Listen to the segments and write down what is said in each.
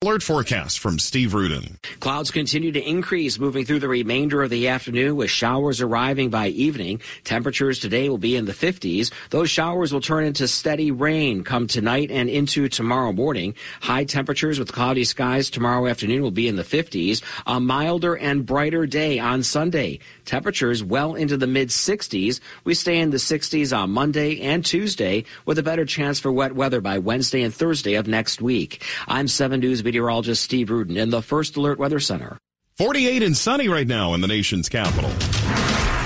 Alert forecast from Steve Rudin. Clouds continue to increase moving through the remainder of the afternoon with showers arriving by evening. Temperatures today will be in the 50s. Those showers will turn into steady rain come tonight and into tomorrow morning. High temperatures with cloudy skies tomorrow afternoon will be in the 50s. A milder and brighter day on Sunday. Temperatures well into the mid 60s. We stay in the 60s on Monday and Tuesday with a better chance for wet weather by Wednesday and Thursday of next week. I'm 7 News meteorologist Steve Rudin in the First Alert Weather Center. 48 and sunny right now in the nation's capital.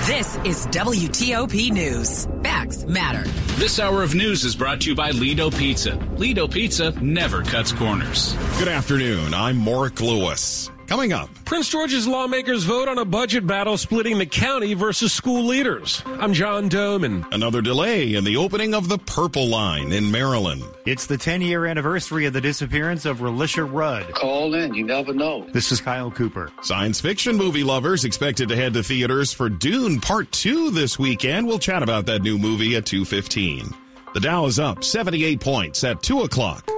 This is WTOP News. Facts matter. This hour of news is brought to you by Lido Pizza. Lido Pizza never cuts corners. Good afternoon. I'm Mark Lewis. Coming up, Prince George's lawmakers vote on a budget battle splitting the county versus school leaders. I'm John Domen. Another delay in the opening of the Purple Line in Maryland. It's the 10 year anniversary of the disappearance of Relisha Rudd. Call in, you never know. This is Kyle Cooper. Science fiction movie lovers expected to head to theaters for Dune Part 2 this weekend. We'll chat about that new movie at 2.15. The Dow is up 78 points at 2 o'clock.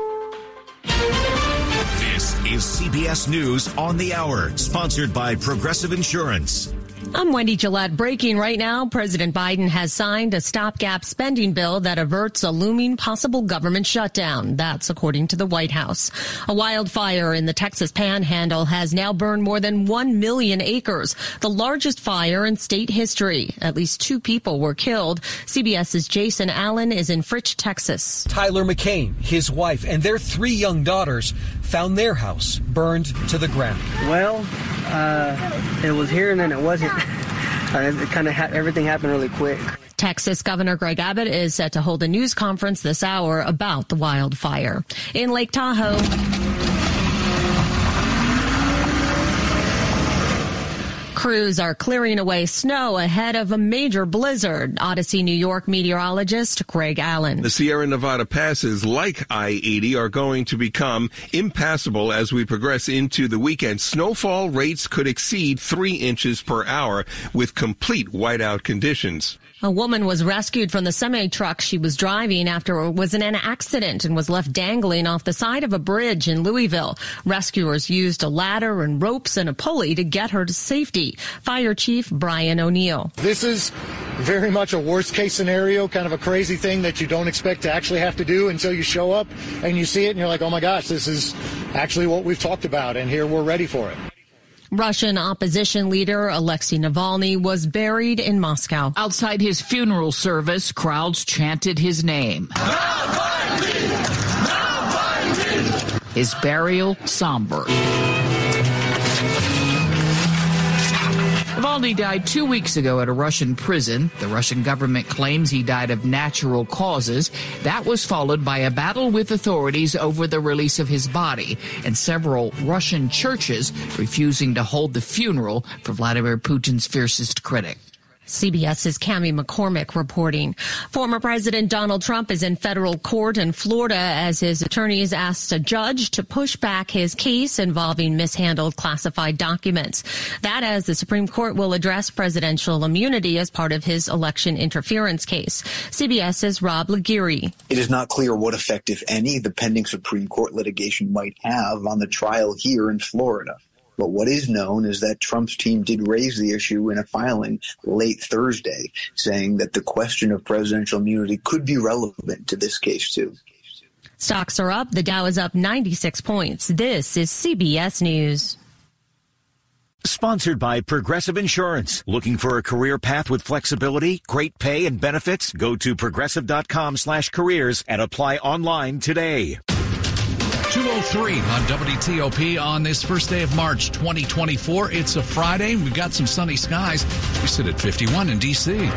Is CBS News on the Hour, sponsored by Progressive Insurance. I'm Wendy Gillette. Breaking right now, President Biden has signed a stopgap spending bill that averts a looming possible government shutdown. That's according to the White House. A wildfire in the Texas Panhandle has now burned more than 1 million acres, the largest fire in state history. At least two people were killed. CBS's Jason Allen is in Fritch, Texas. Tyler McCain, his wife, and their three young daughters found their house burned to the ground. Well, uh, it was here and then it wasn't. It kind of ha- everything happened really quick. Texas Governor Greg Abbott is set to hold a news conference this hour about the wildfire. In Lake Tahoe, crews are clearing away snow ahead of a major blizzard. Odyssey, New York meteorologist Greg Allen. The Sierra Nevada passes, like I-80, are going to become impassable as we progress into the weekend. Snowfall rates could exceed three inches per hour with complete whiteout conditions. A woman was rescued from the semi truck she was driving after it was in an accident and was left dangling off the side of a bridge in Louisville. Rescuers used a ladder and ropes and a pulley to get her to safety. Fire Chief Brian O'Neill. This is very much a worst case scenario, kind of a crazy thing that you don't expect to actually have to do until you show up and you see it and you're like, oh my gosh, this is actually what we've talked about and here we're ready for it. Russian opposition leader Alexei Navalny was buried in Moscow. Outside his funeral service, crowds chanted his name. His burial somber. Navalny died two weeks ago at a Russian prison. The Russian government claims he died of natural causes. That was followed by a battle with authorities over the release of his body and several Russian churches refusing to hold the funeral for Vladimir Putin's fiercest critic. CBS's Cami McCormick reporting. Former President Donald Trump is in federal court in Florida as his attorneys asked a judge to push back his case involving mishandled classified documents. That as the Supreme Court will address presidential immunity as part of his election interference case. CBS's Rob Legare. It is not clear what effect, if any, the pending Supreme Court litigation might have on the trial here in Florida. But what is known is that Trump's team did raise the issue in a filing late Thursday, saying that the question of presidential immunity could be relevant to this case, too. Stocks are up. The Dow is up 96 points. This is CBS News. Sponsored by Progressive Insurance. Looking for a career path with flexibility, great pay, and benefits? Go to progressive.com slash careers and apply online today. 203 on WTOP on this first day of March 2024. It's a Friday. We've got some sunny skies. We sit at 51 in D.C. Good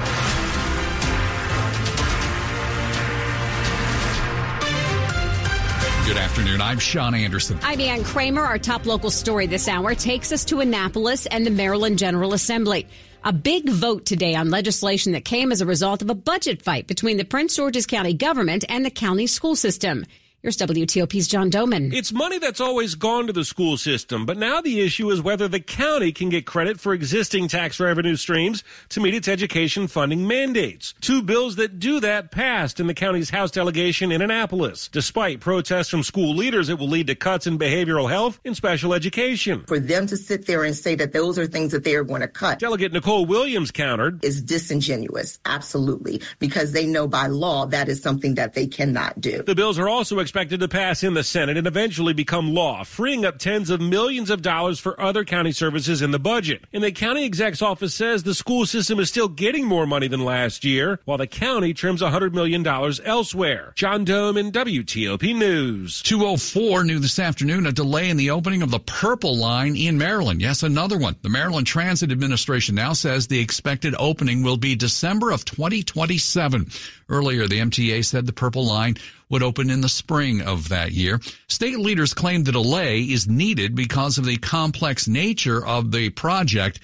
afternoon. I'm Sean Anderson. I'm Ann Kramer. Our top local story this hour takes us to Annapolis and the Maryland General Assembly. A big vote today on legislation that came as a result of a budget fight between the Prince George's County government and the county school system. Here's WTOP's John Domen. It's money that's always gone to the school system, but now the issue is whether the county can get credit for existing tax revenue streams to meet its education funding mandates. Two bills that do that passed in the county's House delegation in Annapolis. Despite protests from school leaders, it will lead to cuts in behavioral health and special education. For them to sit there and say that those are things that they are going to cut. Delegate Nicole Williams countered. Is disingenuous, absolutely, because they know by law that is something that they cannot do. The bills are also expected to pass in the Senate and eventually become law, freeing up tens of millions of dollars for other county services in the budget. And the county exec's office says the school system is still getting more money than last year, while the county trims $100 million elsewhere. John Domen WTOP News. 204 new this afternoon a delay in the opening of the Purple Line in Maryland. Yes, another one. The Maryland Transit Administration now says the expected opening will be December of 2027. Earlier, the MTA said the Purple Line would open in the spring of that year. State leaders claim the delay is needed because of the complex nature of the project.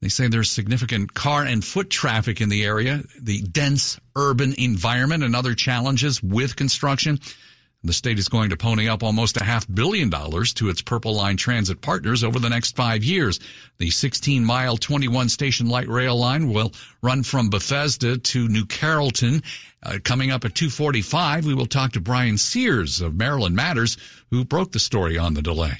They say there's significant car and foot traffic in the area, the dense urban environment, and other challenges with construction. The state is going to pony up almost a half billion dollars to its Purple Line transit partners over the next five years. The 16 mile, 21 station light rail line will run from Bethesda to New Carrollton. Uh, coming up at 245, we will talk to Bryan Sears of Maryland Matters, who broke the story on the delay.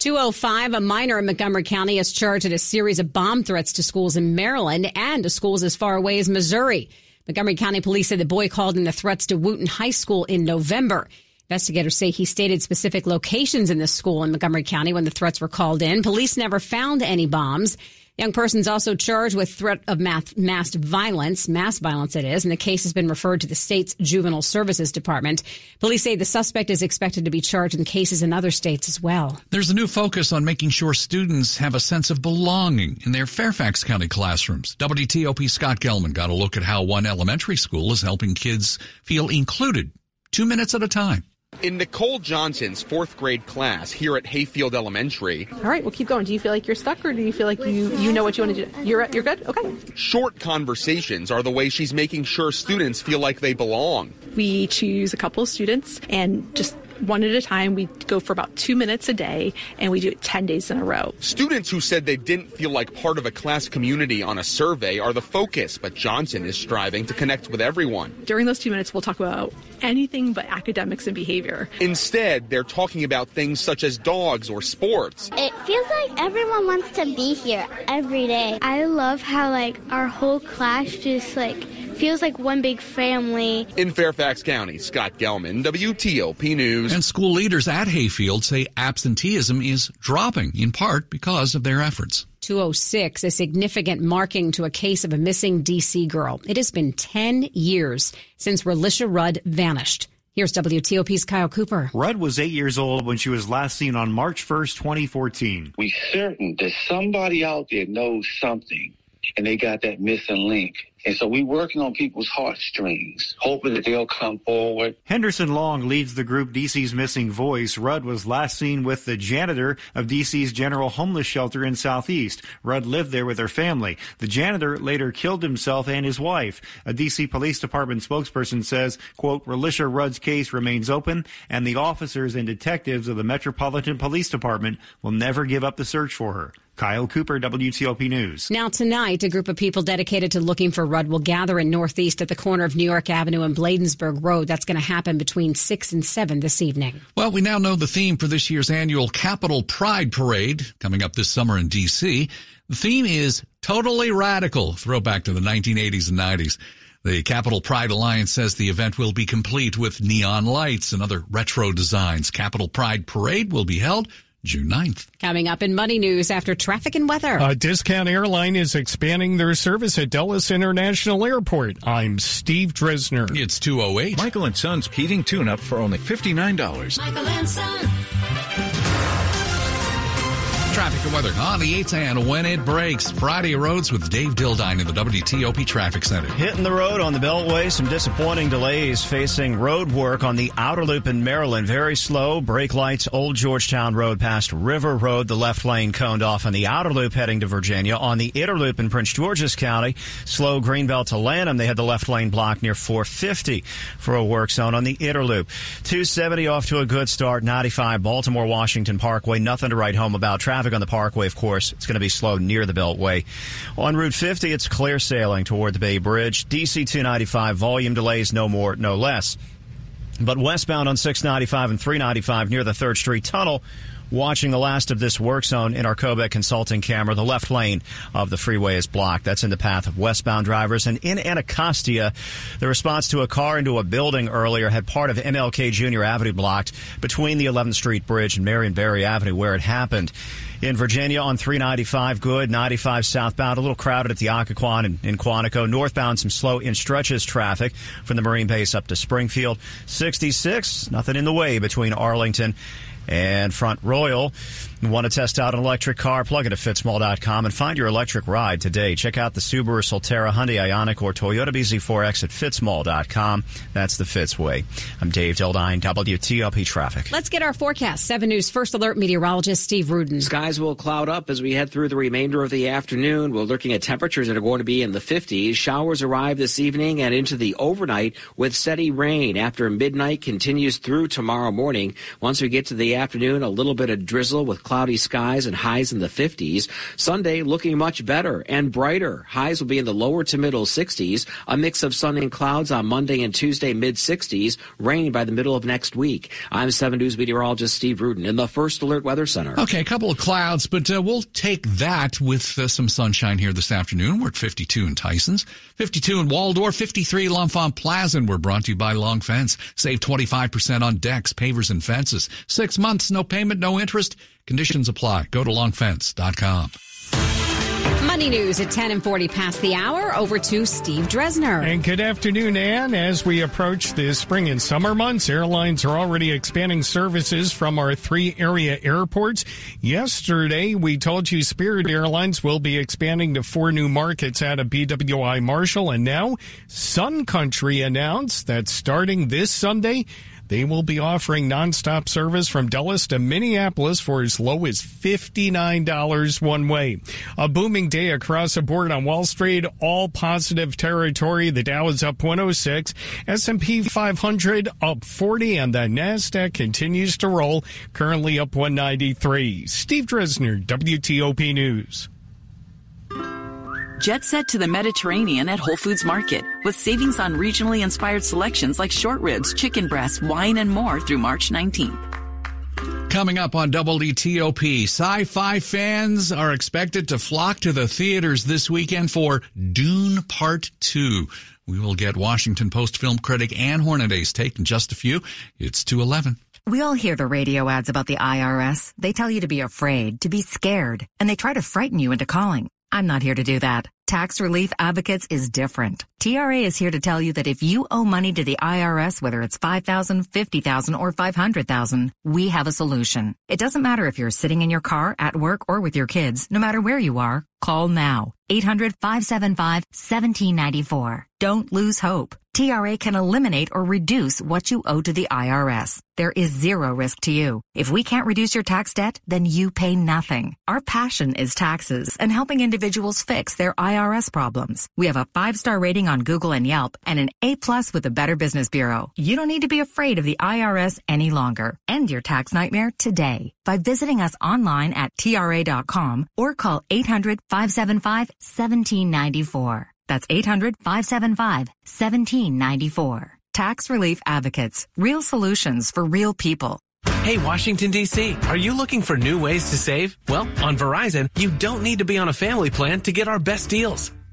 205, a minor in Montgomery County is charged in a series of bomb threats to schools in Maryland and to schools as far away as Missouri. Montgomery County police said the boy called in the threats to Wootton High School in November. Investigators say he stated specific locations in the school in Montgomery County when the threats were called in. Police never found any bombs. Young person's also charged with threat of mass, mass violence, mass violence it is, and the case has been referred to the state's juvenile services department. Police say the suspect is expected to be charged in cases in other states as well. There's a new focus on making sure students have a sense of belonging in their Fairfax County classrooms. WTOP Scott Gelman got a look at how one elementary school is helping kids feel included two minutes at a time. In Nicole Johnson's fourth grade class here at Hayfield Elementary. All right, well, keep going. Do you feel like you're stuck or do you feel like you, you know what you want to do? You're, you're good? Okay. Short conversations are the way she's making sure students feel like they belong. We choose a couple of students and just one at a time. We go for about two minutes a day, and we do it 10 days in a row. Students who said they didn't feel like part of a class community on a survey are the focus, but Johnson is striving to connect with everyone. During those two minutes, we'll talk about anything but academics and behavior. Instead, they're talking about things such as dogs or sports. It feels like everyone wants to be here every day. I love how, like, our whole class just, like, feels like one big family. In Fairfax County, Scott Gelman, WTOP News. And school leaders at Hayfield say absenteeism is dropping in part because of their efforts. 206, a significant marking to a case of a missing D.C. girl. It has been 10 years since Relisha Rudd vanished. Here's WTOP's Kyle Cooper. Rudd was eight years old when she was last seen on March 1st, 2014. We certain that somebody out there knows something and they got that missing link. And so we're working on people's heartstrings, hoping that they'll come forward. Henderson Long leads the group DC's Missing Voice. Rudd was last seen with the janitor of DC's General Homeless Shelter in Southeast. Rudd lived there with her family. The janitor later killed himself and his wife. A DC Police Department spokesperson says, quote, Relisha Rudd's case remains open and the officers and detectives of the Metropolitan Police Department will never give up the search for her. Kyle Cooper, WTOP News. Now, tonight, a group of people dedicated to looking for Rudd will gather in Northeast at the corner of New York Avenue and Bladensburg Road. That's going to happen between 6 and 7 this evening. Well, we now know the theme for this year's annual Capital Pride Parade coming up this summer in D.C. The theme is totally radical, throwback to the 1980s and 90s. The Capital Pride Alliance says the event will be complete with neon lights and other retro designs. Capital Pride Parade will be held June 9th. Coming up in Money News after traffic and weather. A discount airline is expanding their service at Dulles International Airport. I'm Steve Dresner. It's 208. Michael and Son's heating tune up for only $59. Michael and Son. Traffic and weather on the 8th and when it breaks. Friday roads with Dave Dildine in the WTOP Traffic Center. Hitting the road on the Beltway. Some disappointing delays facing road work on the outer loop in Maryland. Very slow. Brake lights, Old Georgetown Road past River Road. The left lane coned off on the outer loop heading to Virginia. On the inner loop in Prince George's County, slow Greenbelt to Lanham. They had the left lane blocked near 450 for a work zone on the inner loop. 270 off to a good start. 95 Baltimore Washington Parkway. Nothing to write home about. Traffic on the Parkway, of course, it's going to be slow near the Beltway. On Route 50, it's clear sailing toward the Bay Bridge. DC 295 volume delays, no more, no less. But westbound on 695 and 395 near the 3rd Street Tunnel, watching the last of this work zone in our Kobeck consulting camera. The left lane of the freeway is blocked. That's in the path of westbound drivers. And in Anacostia, the response to a car into a building earlier had part of MLK Jr. Avenue blocked between the 11th Street Bridge and Marion Barry Avenue where it happened. In Virginia on 395, good. 95 southbound, a little crowded at the Occoquan in, in Quantico. Northbound, some slow in stretches traffic from the Marine Base up to Springfield. 66, nothing in the way between Arlington and Front Royal. Want to test out an electric car? Plug it at fitzmall.com and find your electric ride today. Check out the Subaru Solterra, Hyundai Ioniq, or Toyota BZ4X at fitzmall.com. That's the Fitz way. I'm Dave Dildine, WTOP Traffic. Let's get our forecast. 7 News First Alert meteorologist Steve Rudin. Skies will cloud up as we head through the remainder of the afternoon. We're looking at temperatures that are going to be in the 50s. Showers arrive this evening and into the overnight with steady rain after midnight continues through tomorrow morning. Once we get to the afternoon, a little bit of drizzle with cloudy skies and highs in the 50s. Sunday looking much better and brighter. Highs will be in the lower to middle 60s. A mix of sun and clouds on Monday and Tuesday mid 60s. Rain by the middle of next week. I'm 7 News meteorologist Steve Rudin in the First Alert Weather Center. Okay, a couple of clouds, but uh, we'll take that with uh, some sunshine here this afternoon. We're at 52 in Tysons, 52 in Waldorf, 53 L'Enfant Plaza. And we're brought to you by Long Fence. Save 25% on decks, pavers, and fences. Six months, no payment, no interest. Conditions apply. Go to longfence.com. Money news at 10 and 40 past the hour. Over to Steve Dresner. And good afternoon, Ann. As we approach the spring and summer months, airlines are already expanding services from our three area airports. Yesterday, we told you Spirit Airlines will be expanding to four new markets out of BWI Marshall. And now Sun Country announced that starting this Sunday, they will be offering nonstop service from Dulles to Minneapolis for as low as $59 one way. A booming day across the board on Wall Street, all positive territory. The Dow is up 106, S&P 500 up 40, and the NASDAQ continues to roll, currently up 193. Steve Dresner, WTOP News. Jet set to the Mediterranean at Whole Foods Market with savings on regionally inspired selections like short ribs, chicken breasts, wine, and more through March 19th. Coming up on WTOP, sci-fi fans are expected to flock to the theaters this weekend for Dune Part 2. We will get Washington Post film critic Ann Hornaday's take in just a few. It's 211. We all hear the radio ads about the IRS. They tell you to be afraid, to be scared, and they try to frighten you into calling. I'm not here to do that. Tax Relief Advocates is different. TRA is here to tell you that if you owe money to the IRS, whether it's 5000 50000 or 500000 we have a solution. It doesn't matter if you're sitting in your car, at work, or with your kids, no matter where you are, call now. 800-575-1794. Don't lose hope. TRA can eliminate or reduce what you owe to the IRS. There is zero risk to you. If we can't reduce your tax debt, then you pay nothing. Our passion is taxes and helping individuals fix their IRS problems. We have a five-star rating on Google and Yelp and an A plus with the Better Business Bureau. You don't need to be afraid of the IRS any longer. End your tax nightmare today by visiting us online at tra.com or call 800-575-1794. That's 800-575-1794. Tax Relief Advocates. Real solutions for real people. Hey, Washington, D.C., are you looking for new ways to save? Well, on Verizon, you don't need to be on a family plan to get our best deals.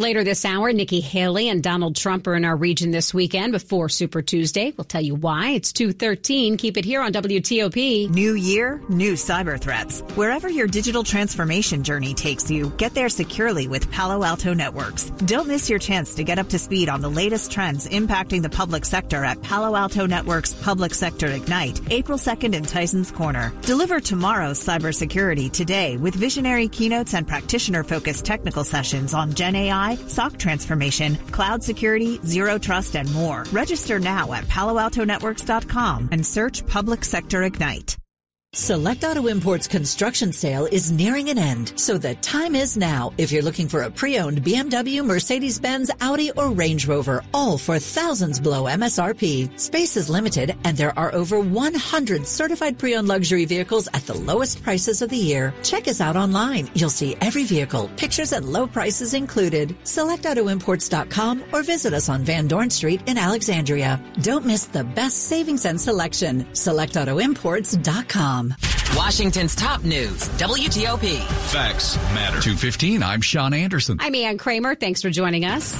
Later this hour, Nikki Haley and Donald Trump are in our region this weekend before Super Tuesday. We'll tell you why. It's 213. Keep it here on WTOP. New year, new cyber threats. Wherever your digital transformation journey takes you, get there securely with Palo Alto Networks. Don't miss your chance to get up to speed on the latest trends impacting the public sector at Palo Alto Networks Public Sector Ignite, April 2nd in Tyson's Corner. Deliver tomorrow's cybersecurity today with visionary keynotes and practitioner focused technical sessions on Gen AI SOC transformation, cloud security, zero trust, and more. Register now at paloaltonetworks.com and search Public Sector Ignite. Select Auto Imports construction sale is nearing an end, so the time is now. If you're looking for a pre-owned BMW, Mercedes-Benz, Audi, or Range Rover, all for thousands below MSRP. Space is limited, and there are over 100 certified pre-owned luxury vehicles at the lowest prices of the year. Check us out online. You'll see every vehicle, pictures and low prices included. SelectAutoImports.com or visit us on Van Dorn Street in Alexandria. Don't miss the best savings and selection. SelectAutoImports.com. Washington's top news, WTOP. Facts matter. 215, I'm Sean Anderson. I'm Ann Kramer. Thanks for joining us.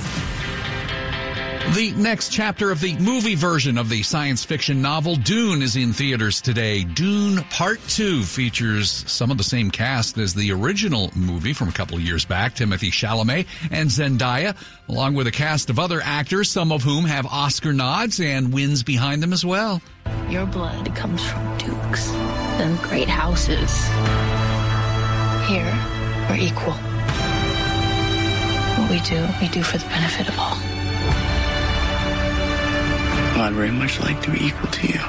The next chapter of the movie version of the science fiction novel Dune is in theaters today. Dune Part 2 features some of the same cast as the original movie from a couple of years back, Timothée Chalamet and Zendaya, along with a cast of other actors, some of whom have Oscar nods and wins behind them as well. Your blood comes from dukes and great houses. Here, we're equal. What we do, we do for the benefit of all. I'd very much like to be equal to you.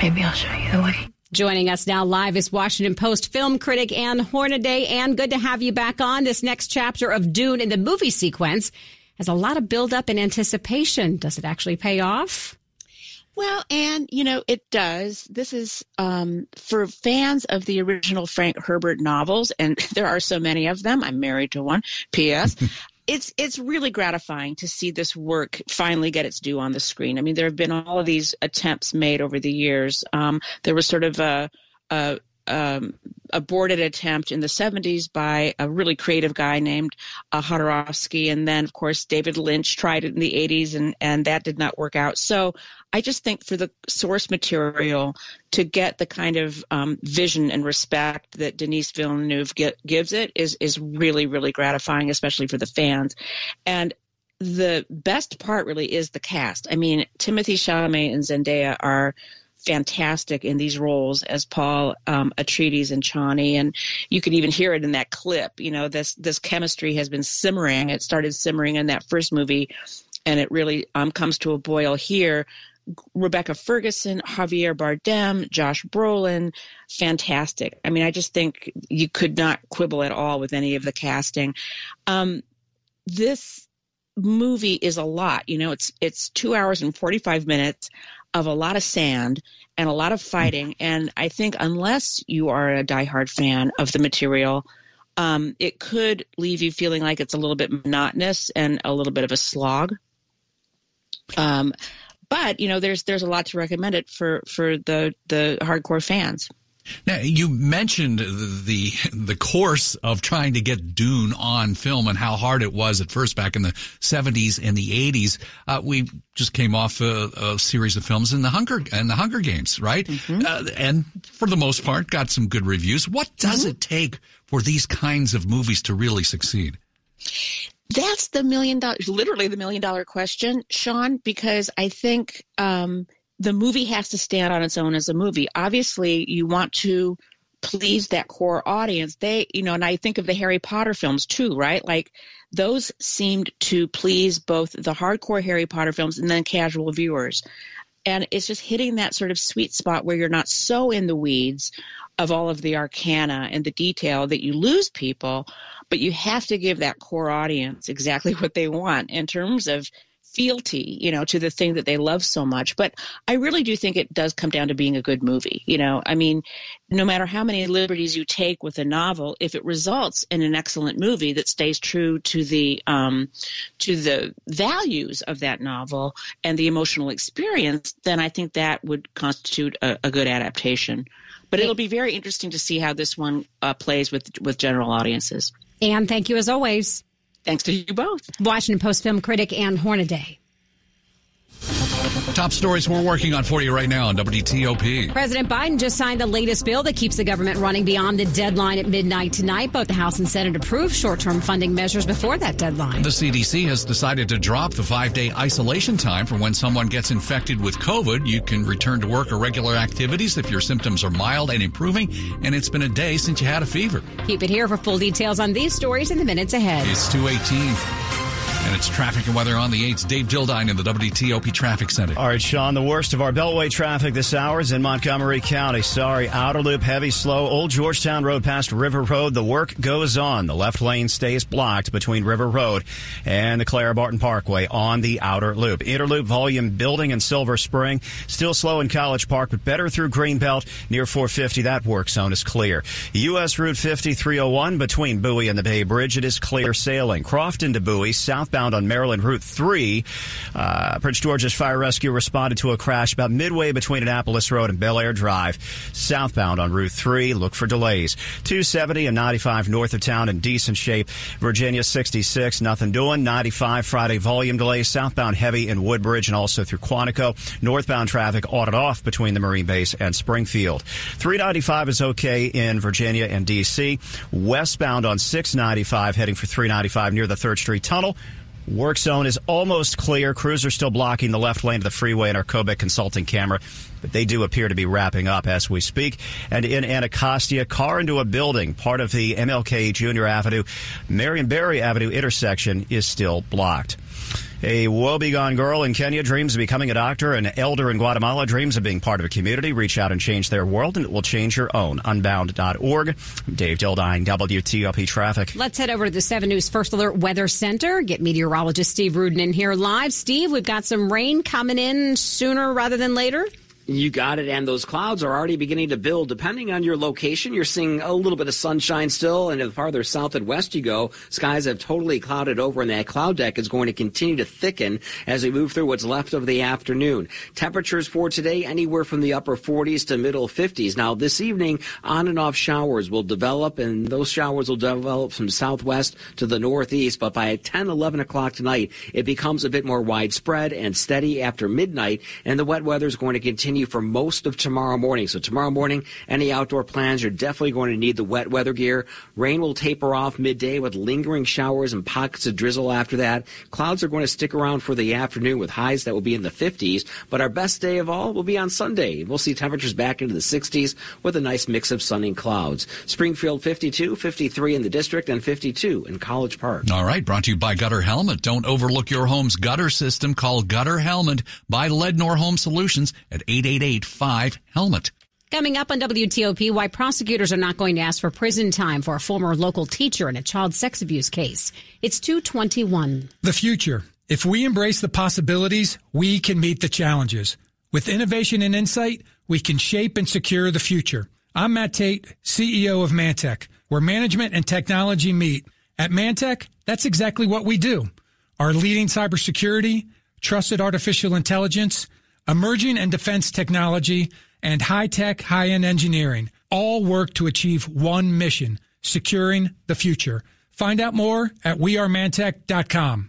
Maybe I'll show you the way. Joining us now live is Washington Post film critic Ann Hornaday. Ann, good to have you back on. This next chapter of Dune in the movie sequence has a lot of buildup and anticipation. Does it actually pay off? Well, and you know, it does. This is um, for fans of the original Frank Herbert novels, and there are so many of them. I'm married to one. P.S. it's it's really gratifying to see this work finally get its due on the screen. I mean, there have been all of these attempts made over the years. Um, there was sort of a, a um, aborted attempt in the 70s by a really creative guy named uh, and then of course David Lynch tried it in the 80s, and and that did not work out. So I just think for the source material to get the kind of um, vision and respect that Denis Villeneuve get, gives it is is really really gratifying, especially for the fans. And the best part really is the cast. I mean, Timothy Chalamet and Zendaya are fantastic in these roles as Paul um, Atreides and Chani, and you can even hear it in that clip. You know, this this chemistry has been simmering. It started simmering in that first movie, and it really um, comes to a boil here. Rebecca Ferguson, Javier Bardem, Josh Brolin, fantastic. I mean, I just think you could not quibble at all with any of the casting. Um, this movie is a lot. You know, it's it's two hours and forty five minutes of a lot of sand and a lot of fighting. And I think unless you are a diehard fan of the material, um, it could leave you feeling like it's a little bit monotonous and a little bit of a slog. Um, but you know, there's there's a lot to recommend it for for the the hardcore fans. Now you mentioned the the course of trying to get Dune on film and how hard it was at first back in the 70s and the 80s. Uh, we just came off a, a, series of films in the Hunger and the Hunger Games, right? Mm-hmm. Uh, and for the most part, got some good reviews. What does mm-hmm. it take for these kinds of movies to really succeed? That's the million dollar, literally the million dollar question, Sean, because I think um, the movie has to stand on its own as a movie. Obviously, you want to please that core audience. They, you know, and I think of the Harry Potter films too, right? Like those seemed to please both the hardcore Harry Potter films and then casual viewers. And it's just hitting that sort of sweet spot where you're not so in the weeds of all of the arcana and the detail that you lose people, but you have to give that core audience exactly what they want in terms of fealty, you know, to the thing that they love so much. But I really do think it does come down to being a good movie. You know, I mean, no matter how many liberties you take with a novel, if it results in an excellent movie that stays true to the um, to the values of that novel and the emotional experience, then I think that would constitute a, a good adaptation. But it'll be very interesting to see how this one uh, plays with with general audiences. And thank you as always. Thanks to you both. Washington Post film critic Ann Hornaday. Top stories we're working on for you right now on WTOP. President Biden just signed the latest bill that keeps the government running beyond the deadline at midnight tonight. Both the House and Senate approved short term funding measures before that deadline. The CDC has decided to drop the five day isolation time for when someone gets infected with COVID. You can return to work or regular activities if your symptoms are mild and improving, and it's been a day since you had a fever. Keep it here for full details on these stories in the minutes ahead. It's 218. And it's traffic and weather on the 8s. Dave Dildine in the WTOP Traffic Center. All right, Sean, the worst of our Beltway traffic this hour is in Montgomery County. Sorry, outer loop, heavy, slow. Old Georgetown Road past River Road. The work goes on. The left lane stays blocked between River Road and the Clara Barton Parkway on the outer loop. Interloop volume building in Silver Spring. Still slow in College Park, but better through Greenbelt near 450. That work zone is clear. U.S. Route 5301 between Bowie and the Bay Bridge. It is clear sailing. Crofton to Bowie, southbound on Maryland Route 3. Uh, Prince George's Fire Rescue responded to a crash about midway between Annapolis Road and Bel Air Drive. Southbound on Route 3, look for delays. 270 and 95 north of town in decent shape. Virginia 66, nothing doing. 95 Friday volume delays. Southbound heavy in Woodbridge and also through Quantico. Northbound traffic audit off between the Marine Base and Springfield. 395 is okay in Virginia and D.C. Westbound on 695 heading for 395 near the 3rd Street Tunnel. Work zone is almost clear. Crews are still blocking the left lane of the freeway in our Kobik consulting camera, but they do appear to be wrapping up as we speak. And in Anacostia, car into a building, part of the MLK Junior Avenue, Marion Barry Avenue intersection is still blocked. A woebegone girl in Kenya dreams of becoming a doctor. An elder in Guatemala dreams of being part of a community. Reach out and change their world, and it will change your own. Unbound.org. Dave Dildine, WTOP Traffic. Let's head over to the 7 News First Alert Weather Center. Get meteorologist Steve Rudin in here live. Steve, we've got some rain coming in sooner rather than later. You got it. And those clouds are already beginning to build. Depending on your location, you're seeing a little bit of sunshine still. And the farther south and west you go, skies have totally clouded over, and that cloud deck is going to continue to thicken as we move through what's left of the afternoon. Temperatures for today, anywhere from the upper 40s to middle 50s. Now, this evening, on and off showers will develop, and those showers will develop from southwest to the northeast. But by 10, 11 o'clock tonight, it becomes a bit more widespread and steady after midnight, and the wet weather is going to continue continue for most of tomorrow morning. So tomorrow morning, any outdoor plans, you're definitely going to need the wet weather gear. Rain will taper off midday with lingering showers and pockets of drizzle after that. Clouds are going to stick around for the afternoon with highs that will be in the 50s. But our best day of all will be on Sunday. We'll see temperatures back into the 60s with a nice mix of sun and clouds. Springfield 52, 53 in the district, and 52 in College Park. All right, brought to you by Gutter Helmet. Don't overlook your home's gutter system. Call Gutter Helmet by Lednor Home Solutions at 8 885 helmet. Coming up on WTOP, why prosecutors are not going to ask for prison time for a former local teacher in a child sex abuse case. It's 221. The future. If we embrace the possibilities, we can meet the challenges. With innovation and insight, we can shape and secure the future. I'm Matt Tait, CEO of Mantech, where management and technology meet. At Mantech, that's exactly what we do. Our leading cybersecurity, trusted artificial intelligence, emerging and defense technology, and high-tech, high-end engineering all work to achieve one mission, securing the future. Find out more at wearemantech.com.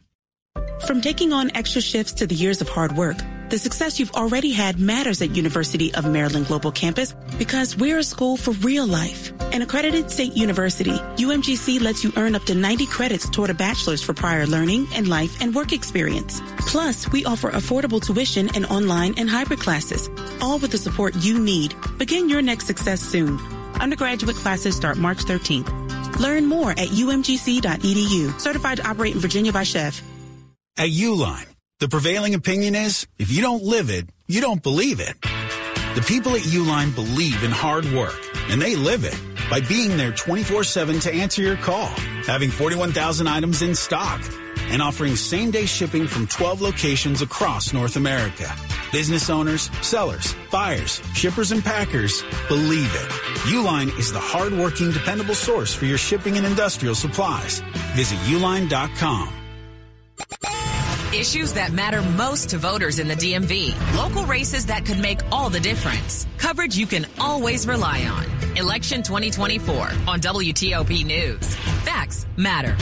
From taking on extra shifts to the years of hard work, the success you've already had matters at University of Maryland Global Campus because we're a school for real life. An accredited state university, UMGC lets you earn up to 90 credits toward a bachelor's for prior learning and life and work experience. Plus, we offer affordable tuition and online and hybrid classes, all with the support you need. Begin your next success soon. Undergraduate classes start March 13th. Learn more at umgc.edu. Certified to operate in Virginia by SCHEV. At Uline, the prevailing opinion is if you don't live it, you don't believe it. The people at Uline believe in hard work, and they live it by being there 24 7 to answer your call having 41,000 items in stock, and offering same day shipping from 12 locations across North America. Business owners, sellers, buyers, shippers, and packers believe it. Uline is the hardworking, dependable source for your shipping and industrial supplies. Visit uline.com. Issues that matter most to voters in the DMV. Local races that could make all the difference. Coverage you can always rely on. Election 2024 on WTOP News. Facts matter.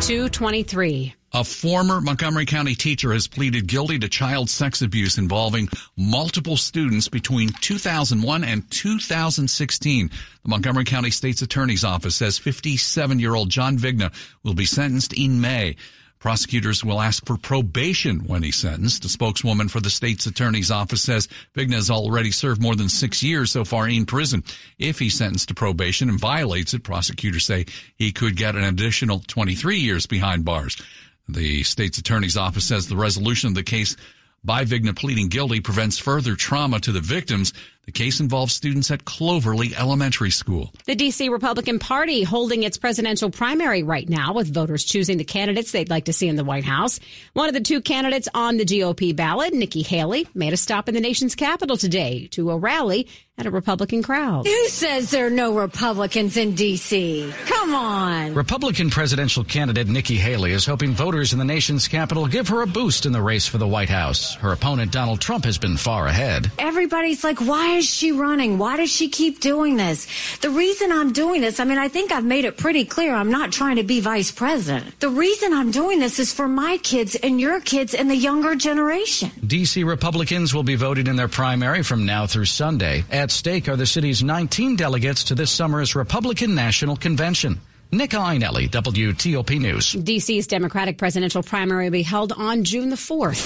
223. A former Montgomery County teacher has pleaded guilty to child sex abuse involving multiple students between 2001 and 2016. The Montgomery County State's Attorney's Office says 57 year old John Vigna will be sentenced in May. Prosecutors will ask for probation when he's sentenced. A spokeswoman for the state's attorney's office says Vigna has already served more than six years so far in prison. If he's sentenced to probation and violates it, prosecutors say he could get an additional 23 years behind bars. The state's attorney's office says the resolution of the case by Vigna pleading guilty prevents further trauma to the victims. The case involves students at Cloverly Elementary School. The D.C. Republican Party holding its presidential primary right now with voters choosing the candidates they'd like to see in the White House. One of the two candidates on the GOP ballot, Nikki Haley, made a stop in the nation's capital today to a rally at a Republican crowd. Who says there are no Republicans in D.C.? Come on. Republican presidential candidate Nikki Haley is hoping voters in the nation's capital give her a boost in the race for the White House. Her opponent, Donald Trump, has been far ahead. Everybody's like, why is she running? Why does she keep doing this? The reason I'm doing this, I mean, I think I've made it pretty clear I'm not trying to be vice president. The reason I'm doing this is for my kids and your kids and the younger generation. D.C. Republicans will be voting in their primary from now through Sunday. At stake are the city's 19 delegates to this summer's Republican National Convention. Nick Iannelli, WTOP News. DC's Democratic presidential primary will be held on June the 4th.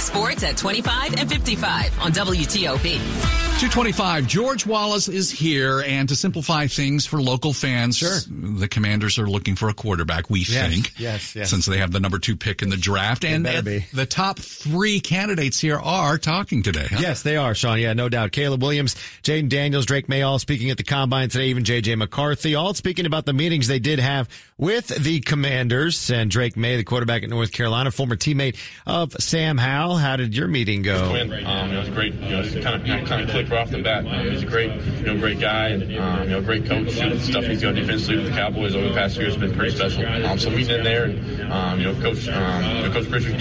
Sports at 25 and 55 on WTOP. 225. George Wallace is here, and to simplify things for local fans, sure. the Commanders are looking for a quarterback. We yes, think, yes, yes, since they have the number two pick in the draft, and the top three candidates here are talking today. Huh? Yes, they are, Sean. Yeah, no doubt. Caleb Williams, Jayden Daniels, Drake Maye, all speaking at the combine today. Even JJ McCarthy, all speaking about the meetings they did have with the Commanders and Drake Maye, the quarterback at North Carolina, former teammate of Sam Howell. How did your meeting go? It was, um, it was great. You know, kind of kind of clicked right off the bat. Um, he's a great, you know, great guy and um, you know, great coach. And stuff he's done defensively with the Cowboys over the past year has been pretty special. Um, so meeting in there and um, you know, coach, um, you know, Coach Pritchard